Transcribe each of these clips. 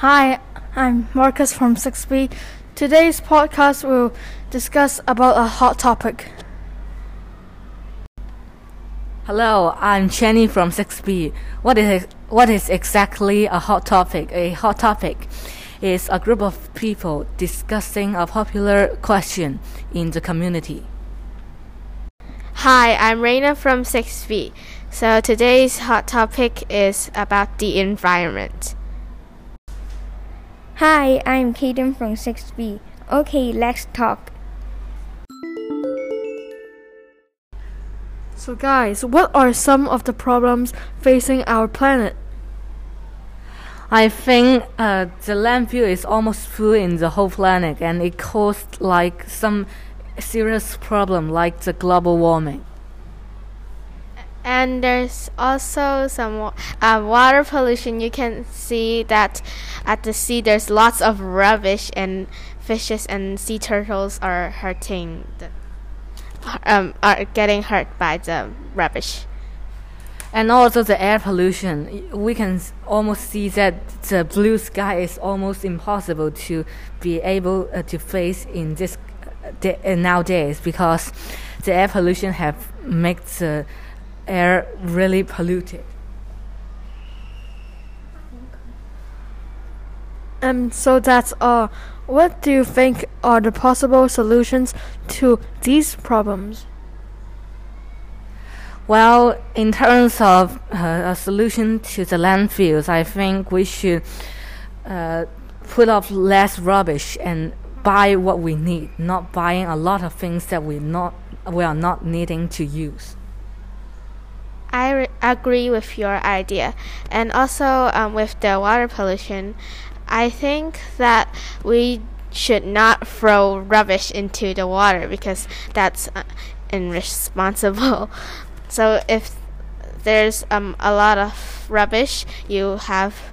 Hi, I'm Marcus from 6B. Today's podcast will discuss about a hot topic. Hello, I'm Jenny from 6B. What is what is exactly a hot topic? A hot topic is a group of people discussing a popular question in the community. Hi, I'm Raina from 6B. So today's hot topic is about the environment. Hi, I'm Kaden from 6B. Okay, let's talk. So, guys, what are some of the problems facing our planet? I think uh, the landfill is almost full in the whole planet, and it caused like some serious problem like the global warming. And there's also some uh, water pollution. You can see that at the sea there's lots of rubbish, and fishes and sea turtles are hurting. The, um, are getting hurt by the rubbish. And also the air pollution. We can almost see that the blue sky is almost impossible to be able uh, to face in this uh, nowadays because the air pollution have made the air really polluted. And so that's all. What do you think are the possible solutions to these problems? Well, in terms of uh, a solution to the landfills, I think we should uh, put off less rubbish and buy what we need, not buying a lot of things that we not we are not needing to use. Agree with your idea, and also um, with the water pollution. I think that we should not throw rubbish into the water because that's uh, irresponsible. So if there's um, a lot of rubbish, you have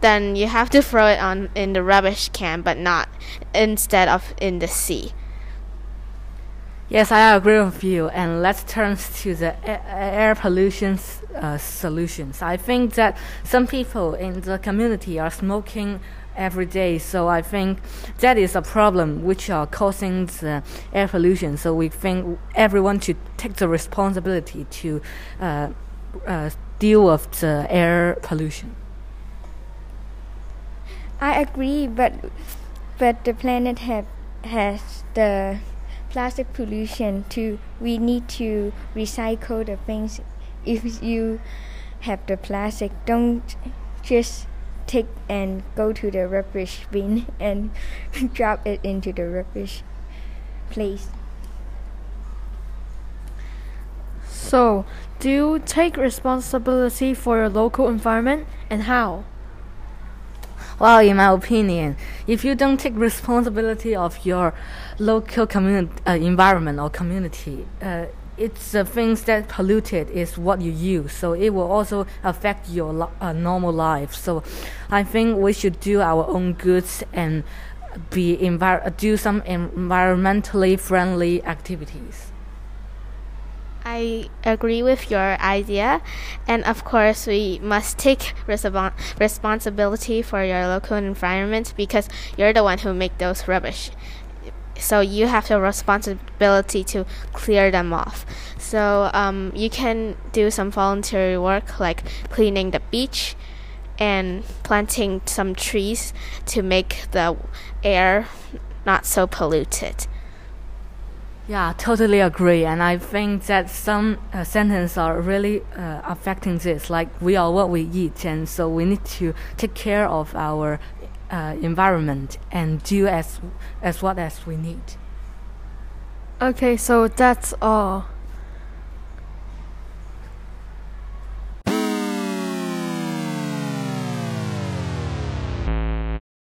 then you have to throw it on in the rubbish can, but not instead of in the sea. Yes, I agree with you. And let's turn to the air pollution uh, solutions. I think that some people in the community are smoking every day, so I think that is a problem which are causing the air pollution. So we think everyone should take the responsibility to uh, uh, deal with the air pollution. I agree, but but the planet have has the plastic pollution too. We need to recycle the things. If you have the plastic, don't just take and go to the rubbish bin and drop it into the rubbish place. So, do you take responsibility for your local environment and how? Well, in my opinion, if you don't take responsibility of your local community, uh, environment or community, uh, it's the things that polluted is what you use, so it will also affect your uh, normal life. So, I think we should do our own goods and be envir- do some environmentally friendly activities. I agree with your idea, and of course, we must take responsibility for your local environment because you're the one who make those rubbish. So you have the responsibility to clear them off. So um, you can do some voluntary work like cleaning the beach and planting some trees to make the air not so polluted. Yeah, totally agree. And I think that some uh, sentences are really uh, affecting this. Like we are what we eat, and so we need to take care of our uh, environment and do as as what as we need. Okay, so that's all.